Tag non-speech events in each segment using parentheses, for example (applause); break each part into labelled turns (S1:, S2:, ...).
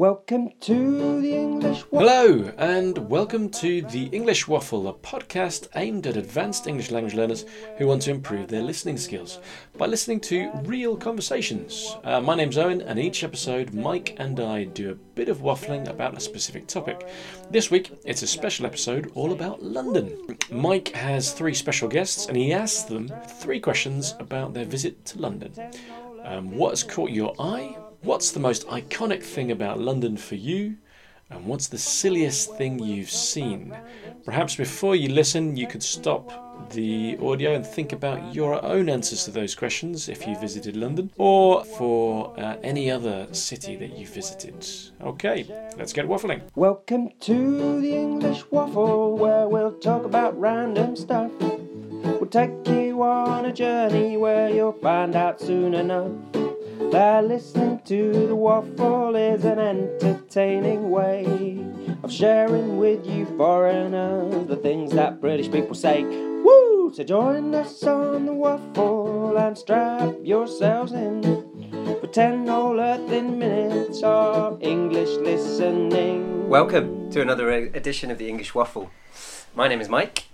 S1: Welcome to the English Waffle.
S2: Hello, and welcome to the English Waffle, a podcast aimed at advanced English language learners who want to improve their listening skills by listening to real conversations. Uh, my name's Owen, and each episode, Mike and I do a bit of waffling about a specific topic. This week, it's a special episode all about London. Mike has three special guests, and he asks them three questions about their visit to London. Um, what has caught your eye? What's the most iconic thing about London for you? And what's the silliest thing you've seen? Perhaps before you listen, you could stop the audio and think about your own answers to those questions if you visited London or for uh, any other city that you visited. Okay, let's get waffling.
S1: Welcome to the English Waffle, where we'll talk about random stuff. We'll take you on a journey where you'll find out soon enough that listening to the waffle is an entertaining way of sharing with you foreigners the things that British people say. Woo! So join us on the waffle and strap yourselves in for 10 whole earthing minutes of English listening.
S3: Welcome to another edition of the English Waffle. My name is Mike,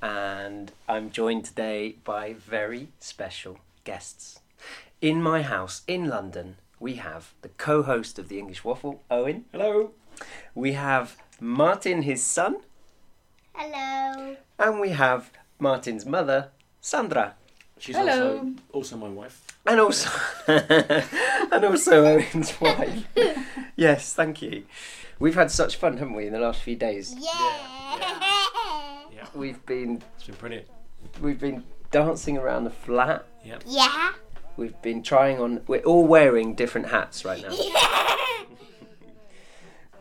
S3: and I'm joined today by very special guests. In my house in London, we have the co host of the English Waffle, Owen.
S2: Hello.
S3: We have Martin, his son,
S4: Hello.
S3: and we have Martin's mother, Sandra.
S2: She's
S5: Hello.
S2: also also my wife.
S3: And also, (laughs) and also Owen's wife. Yes, thank you. We've had such fun, haven't we, in the last few days?
S4: Yeah.
S2: Yeah,
S3: We've been
S2: it's been brilliant.
S3: we've been dancing around the flat.
S4: Yeah.
S3: We've been trying on. We're all wearing different hats right now. (laughs)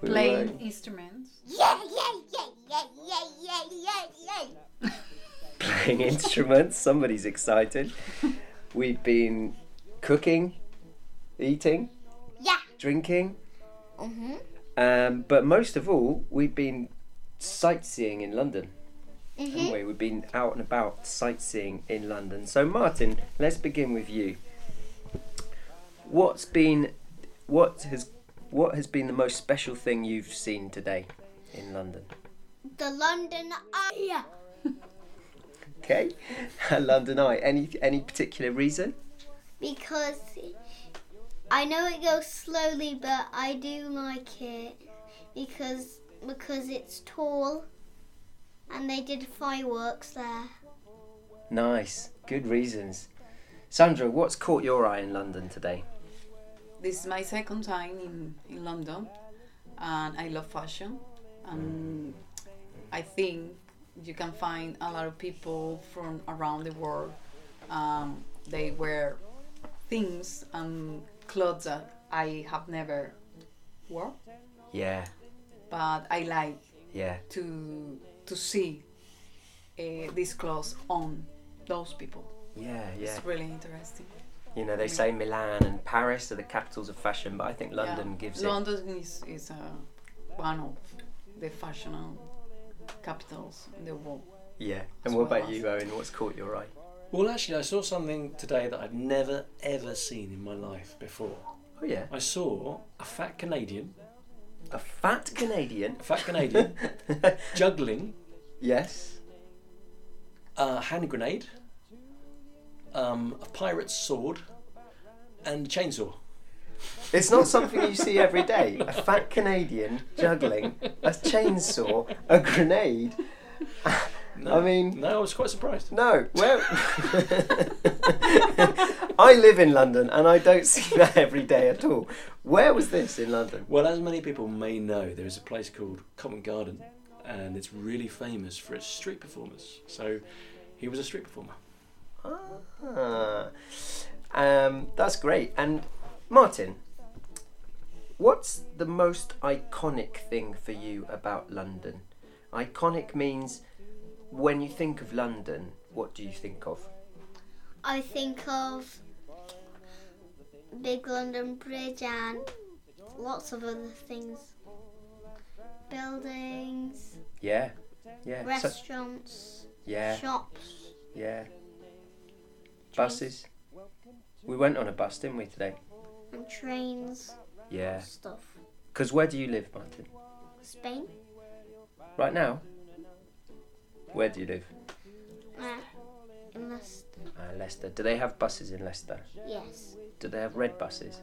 S3: We're
S5: playing
S3: wearing-
S5: instruments.
S4: Yeah, yeah, yeah, yeah, yeah, yeah, yeah, yeah. (laughs)
S3: playing instruments. Somebody's excited. (laughs) We've been cooking, eating,
S4: Yeah.
S3: drinking,
S4: Mhm.
S3: um, but most of all, we've been sightseeing in London. haven't we? We've been out and about sightseeing in London. So, Martin, let's begin with you. What's been, what has, what has been the most special thing you've seen today in London?
S4: The London Eye.
S3: Okay, (laughs) London Eye. Any any particular reason?
S4: Because I know it goes slowly, but I do like it because because it's tall, and they did fireworks there.
S3: Nice, good reasons. Sandra, what's caught your eye in London today?
S5: This is my second time in, in London, and I love fashion. And I think you can find a lot of people from around the world. Um, they wear things and clothes that I have never worn,
S3: Yeah,
S5: but I like
S3: yeah,
S5: to to see uh, these clothes on those people.
S3: yeah, yeah.
S5: It's really interesting.
S3: You know, they say Milan and Paris are the capitals of fashion, but I think London
S5: Yeah.
S3: gives it.
S5: London is, is uh, one of the fashion capitals in the world.
S3: Yeah. And what
S5: well
S3: about you, Owen? What's caught your eye?
S2: Well, actually, I saw something today that I'd never ever seen in my life before.
S3: Oh yeah,
S2: I saw a fat Canadian,
S3: a fat Canadian.
S2: a fat Canadian (laughs) juggling
S3: yes.
S2: a hand grenade, um, a pirate's sword, and a chainsaw.
S3: It's not something you see every day. A fat Canadian juggling a chainsaw, a grenade.
S2: No,
S3: I mean,
S2: no, I was quite surprised.
S3: No, well, (laughs) I live in London and I don't see that every day at all. Where was this in London?
S2: Well, as many people may know, there is a place called Covent Garden, and it's really famous for its street performers. So, he was a street performer.
S3: Ah, um, that's great. And Martin, what's the most iconic thing for you about London? Iconic means when you think of London, what do you think of?
S4: I think of Big London Bridge and lots of other things. Buildings,
S3: Yeah, yeah,
S4: restaurants,
S3: yeah,
S4: shops.
S3: yeah. Buses. We went on a bus, didn't we today?
S4: and trains
S3: Yeah,
S4: stuff.
S3: Because where do you live, Martin?
S4: Spain.
S3: Right now? Where do you live?
S4: Uh, in Leicester.
S3: Uh, Leicester. Do they have buses in Leicester?
S4: Yes.
S3: Do they have red buses?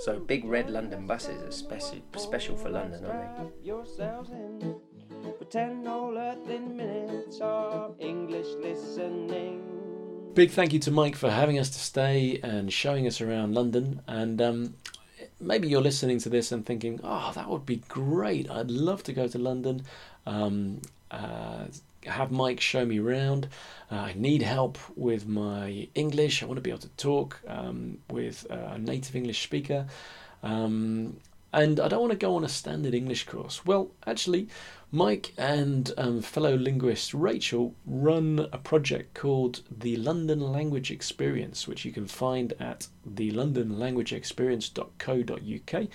S3: So big red London buses are special special for London, aren't
S1: Strap 10 whole earthling minutes of English listening.
S2: Big thank you to Mike for having us to stay and showing us around London. And um, maybe you're listening to this and thinking, oh, that would be great. I'd love to go to London. Um, uh, have Mike show me around. Uh, I need help with my English. I want to be able to talk um, with a native English speaker. Um, and I don't want to go on a standard English course. Well, actually, Mike and um, fellow linguist Rachel run a project called the London Language Experience, which you can find at thelondonlanguageexperience.co.uk.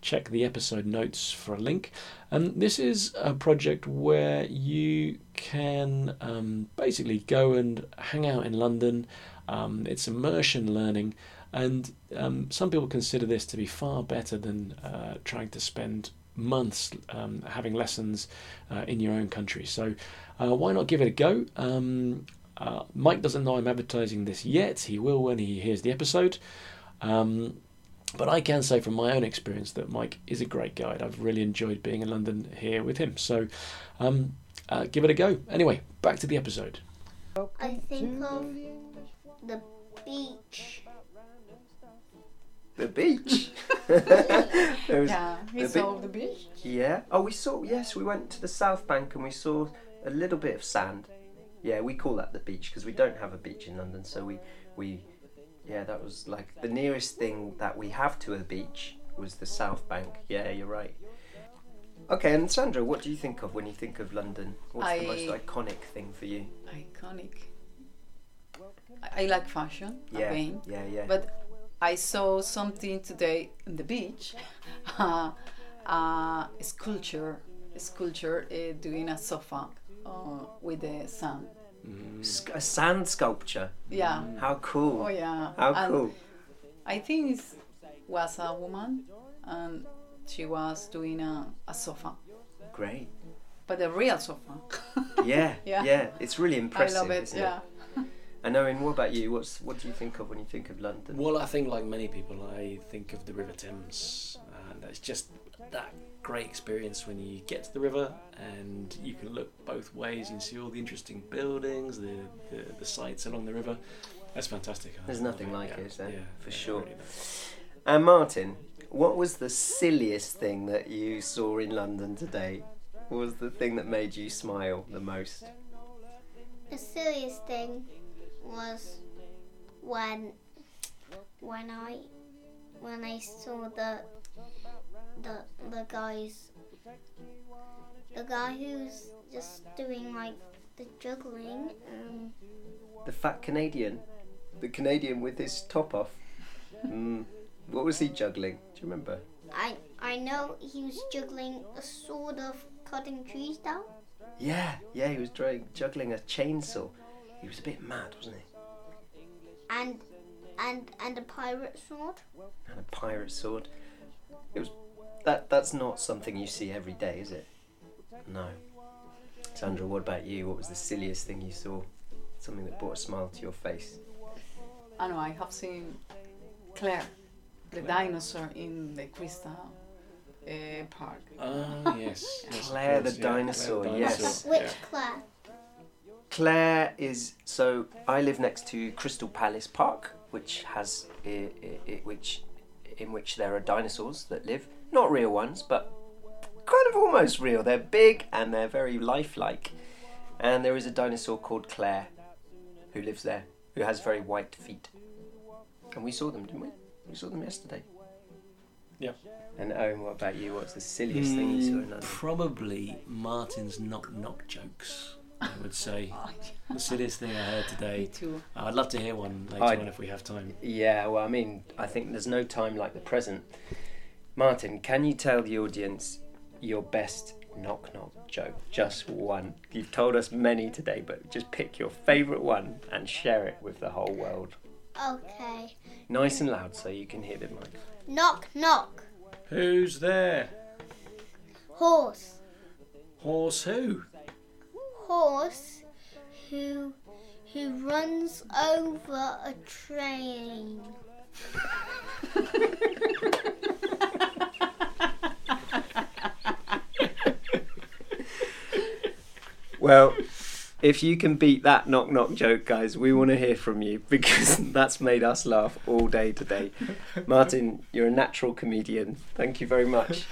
S2: Check the episode notes for a link. And this is a project where you can um, basically go and hang out in London. Um, it's immersion learning, and um, some people consider this to be far better than uh, trying to spend months um, having lessons uh, in your own country. So, uh, why not give it a go? Um, uh, Mike doesn't know I'm advertising this yet. He will when he hears the episode. Um, but I can say from my own experience that Mike is a great guide. I've really enjoyed being in London here with him. So, um, uh, give it a go. Anyway, back to the episode.
S4: I think of the beach.
S3: The beach. (laughs)
S5: Yeah, we
S3: the
S5: saw the beach.
S3: yeah. Oh, we saw. Yes, we went to the South Bank and we saw a little bit of sand. Yeah, we call that the beach because we don't have a beach in London. So we we yeah, that was like the nearest thing that we have to a beach was the South Bank. Yeah, you're right. Okay, and Sandra, what do you think of when you think of London? What's the most iconic thing for you?
S5: Iconic. I, I like fashion
S3: Yeah,
S5: again,
S3: yeah, yeah.
S5: but I saw something today on the beach. (laughs) uh, uh, sculpture, sculpture uh, doing a sofa uh, with the sand.
S3: Sc- a sand sculpture.
S5: Yeah.
S3: How cool!
S5: Oh yeah.
S3: How
S5: And
S3: cool!
S5: I think it was a woman, and she was doing a, a sofa,
S3: Great.
S5: but a real sofa. (laughs)
S3: Yeah, yeah,
S5: Yeah.
S3: It's really impressive.
S5: I love it. Yeah.
S3: And Owen, what about you? What's what do you think of when you think of London?
S2: Well, I think, like many people, I think of the River Thames, and it's just that great experience when you get to the river and you can look both ways. You can see all the interesting buildings, the the, the sights along the river. That's fantastic. I
S3: There's nothing like it, is there?
S2: Yeah,
S3: For
S2: yeah,
S3: sure.
S2: really nice.
S3: And Martin, what was the silliest thing that you saw in London today? What was the thing that made you smile the most?
S4: The silliest thing was when when I when I saw the the the guys the guy who's just doing like the juggling um
S3: The fat Canadian, the Canadian with his top off. Mm. What was he juggling? Do you remember?
S4: I I know he was juggling a sort of cutting trees down
S3: Yeah, yeah, he was drawing, juggling a chainsaw. He was a bit mad, wasn't he?
S4: and and and a pirate sword
S3: And a pirate sword. It was that. That's not something you see every day, is it? No. Sandra, what about you? What was the silliest thing you saw? Something that brought a smile to your face.
S5: I know I have seen Claire, the dinosaur in the Crystal uh, Park.
S2: Oh yes, yes, of
S3: Claire the
S2: course, yeah,
S3: dinosaur,
S2: Claire the
S3: yes.
S2: dinosaur,
S4: which
S2: yeah.
S4: Claire
S3: Claire is so. I live next to Crystal Palace Park, which has i i i which in which there are dinosaurs that live, not real ones, but kind of almost real. They're big and they're very lifelike. And there is a dinosaur called Claire, who lives there, who has very white feet. And we saw them, didn't we? We saw them yesterday.
S2: Yeah.
S3: And Owen, what about you? What's the silliest thing you saw in
S2: Mm,
S3: London?
S2: Probably Martin's knock knock jokes. I would say (laughs) the silliest thing I heard
S5: Me
S2: today.
S5: too.
S2: I'd love to hear one later
S3: I'd-
S2: on if we have time.
S3: Yeah, well, I mean, I think there's no time like the present. Martin, can you tell the audience your best knock knock joke? Just one. You've told us many today, but just pick your favourite one and share it with the whole world.
S4: Okay.
S3: Nice and loud so you can hear the mic.
S4: Knock, knock.
S2: Who's there?
S4: Horse.
S2: Horse who?
S4: Runs over a train.
S3: Well, if you can beat that knock knock joke, guys, we want to hear from you because (laughs) that's made us laugh all day today. Martin, you're a natural comedian. Thank you very much.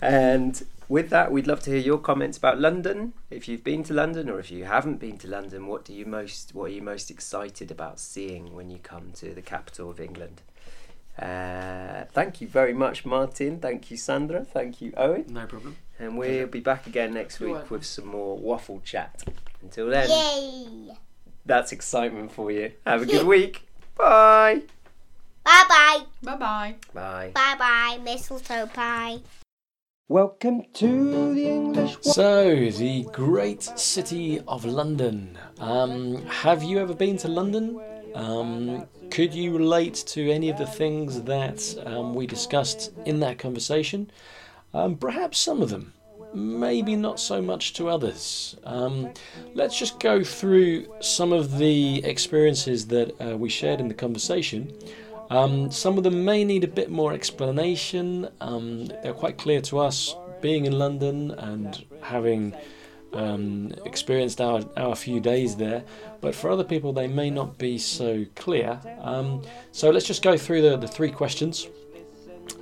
S3: And with that, we'd love to hear your comments about London. If you've been to London or if you haven't been to London, what do you most what are you most excited about seeing when you come to the capital of England? Uh, thank you very much, Martin. Thank you, Sandra. Thank you, Owen.
S2: No problem.
S3: And we'll be back again next week
S5: welcome.
S3: with some more waffle chat. Until then,
S4: Yay!
S3: that's excitement for you. Have a (laughs) good week. Bye.
S4: Bye bye.
S5: Bye bye.
S3: Bye.
S4: Bye bye. Mistletoe pie.
S1: Welcome to the English
S2: So, the great city of London. Um, have you ever been to London? Um, could you relate to any of the things that um, we discussed in that conversation? Um, perhaps some of them, maybe not so much to others. Um, let's just go through some of the experiences that uh, we shared in the conversation. Um, some of them may need a bit more explanation. Um, they're quite clear to us being in London and having um, experienced our, our few days there, but for other people they may not be so clear. Um, so let's just go through the, the three questions.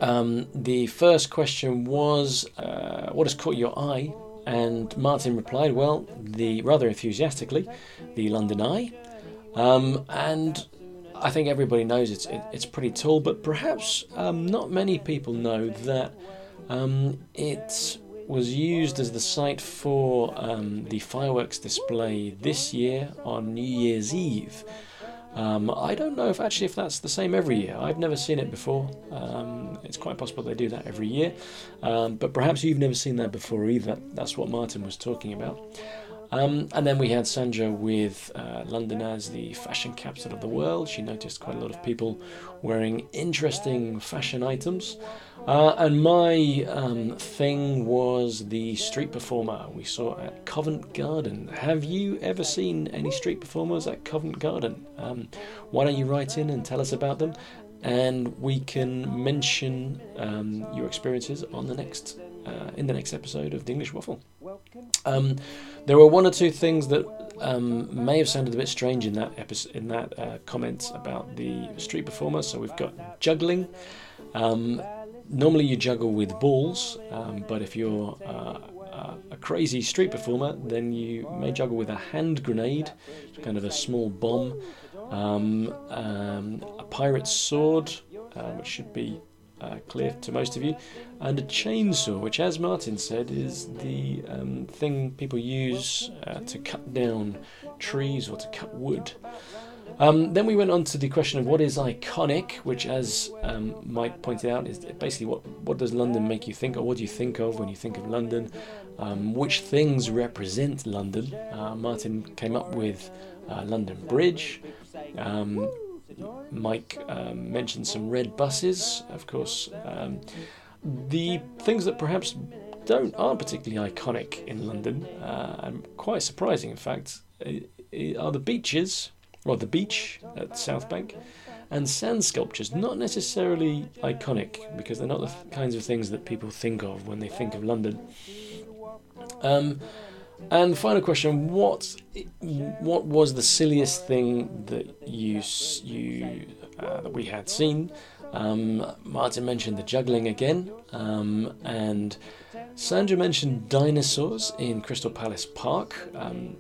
S2: Um, the first question was, uh, What has caught your eye? And Martin replied, Well, the rather enthusiastically, the London Eye. Um, and I think everybody knows it's it, it's pretty tall, but perhaps um, not many people know that um, it was used as the site for um, the fireworks display this year on New Year's Eve. Um, I don't know if actually if that's the same every year. I've never seen it before. Um, it's quite possible they do that every year, um, but perhaps you've never seen that before either. That's what Martin was talking about. Um, and then we had Sandra with uh, London as the fashion capital of the world. She noticed quite a lot of people wearing interesting fashion items. Uh, and my um, thing was the street performer we saw at Covent Garden. Have you ever seen any street performers at Covent Garden? Um, why don't you write in and tell us about them? And we can mention um, your experiences on the next uh, in the next episode of the English Waffle. Um, there were one or two things that um, may have sounded a bit strange in that episode, in that uh, comment about the street performer. So we've got juggling. Um, normally you juggle with balls, um, but if you're uh, uh, a crazy street performer, then you may juggle with a hand grenade, kind of a small bomb, um, um, a pirate's sword, uh, which should be uh, clear to most of you, and a chainsaw, which, as Martin said, is the um, thing people use uh, to cut down trees or to cut wood. Um, then we went on to the question of what is iconic, which, as um, Mike pointed out, is basically what what does London make you think, or what do you think of when you think of London? Um, which things represent London? Uh, Martin came up with uh, London Bridge. Mike um, mentioned some red buses, of course. Um, the things that perhaps don't aren't particularly iconic in London, uh, and quite surprising, in fact, are the beaches, or the beach at South Bank, and sand sculptures. Not necessarily iconic because they're not the kinds of things that people think of when they think of London. Um, and the final question: What what was the silliest thing that you you uh, that we had seen? Um, Martin mentioned the juggling again, um, and Sandra mentioned dinosaurs in Crystal Palace Park. Um,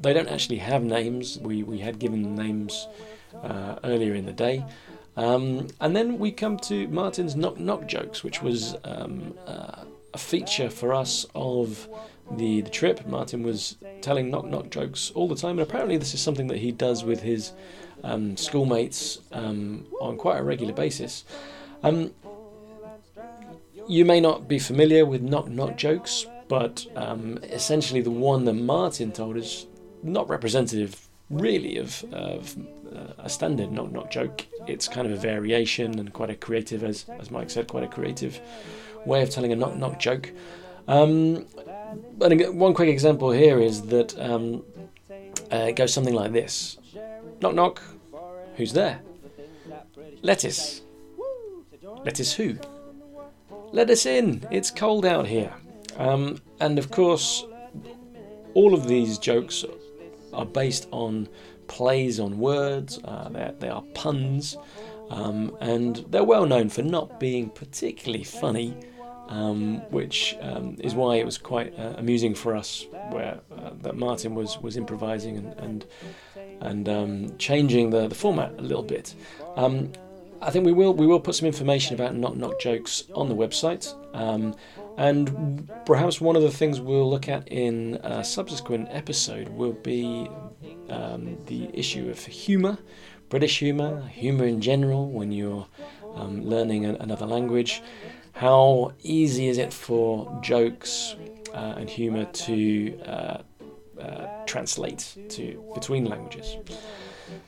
S2: they don't actually have names. We we had given them names uh, earlier in the day. Um, and then we come to Martin's knock knock jokes, which was um, uh, a feature for us of the, the trip. Martin was telling knock knock jokes all the time, and apparently this is something that he does with his um, schoolmates um, on quite a regular basis. Um, you may not be familiar with knock knock jokes, but um, essentially the one that Martin told is not representative really of, of uh, a standard knock knock joke. It's kind of a variation and quite a creative, as, as Mike said, quite a creative way of telling a knock knock joke. Um, one quick example here is that um, uh, it goes something like this Knock knock, who's there? Lettuce. Lettuce who? Let us in, it's cold out here. Um, and of course, all of these jokes are based on plays on words, uh, they are puns, um, and they're well known for not being particularly funny. Um, which um, is why it was quite uh, amusing for us, where uh, that Martin was was improvising and and, and um, changing the, the format a little bit. Um, I think we will we will put some information about knock knock jokes on the website. Um, and perhaps one of the things we'll look at in a subsequent episode will be um, the issue of humour, British humour, humour in general, when you're learning another language. How easy is it for jokes uh, and humour to uh, uh, translate to between languages?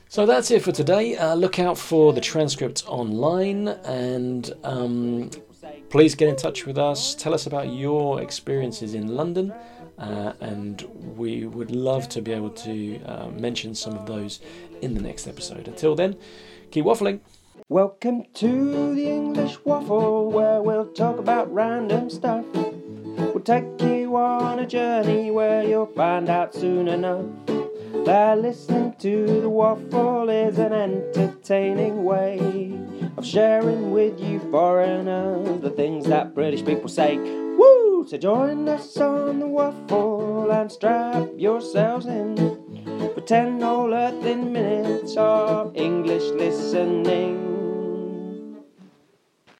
S2: So that's it for today. Uh, look out for the transcript online and um, please get in touch with us. Tell us about your experiences in London. Uh, and we would love to be able to uh, mention some of those in the next episode. Until then, keep waffling.
S3: Welcome to the English Waffle, where we'll talk about random stuff. We'll take you on a journey where you'll find out soon enough that listening to the waffle is an entertaining way of sharing with you foreigners the things that British people say. Woo! So join us on the waffle and strap yourselves in for ten whole earthing minutes of English listening.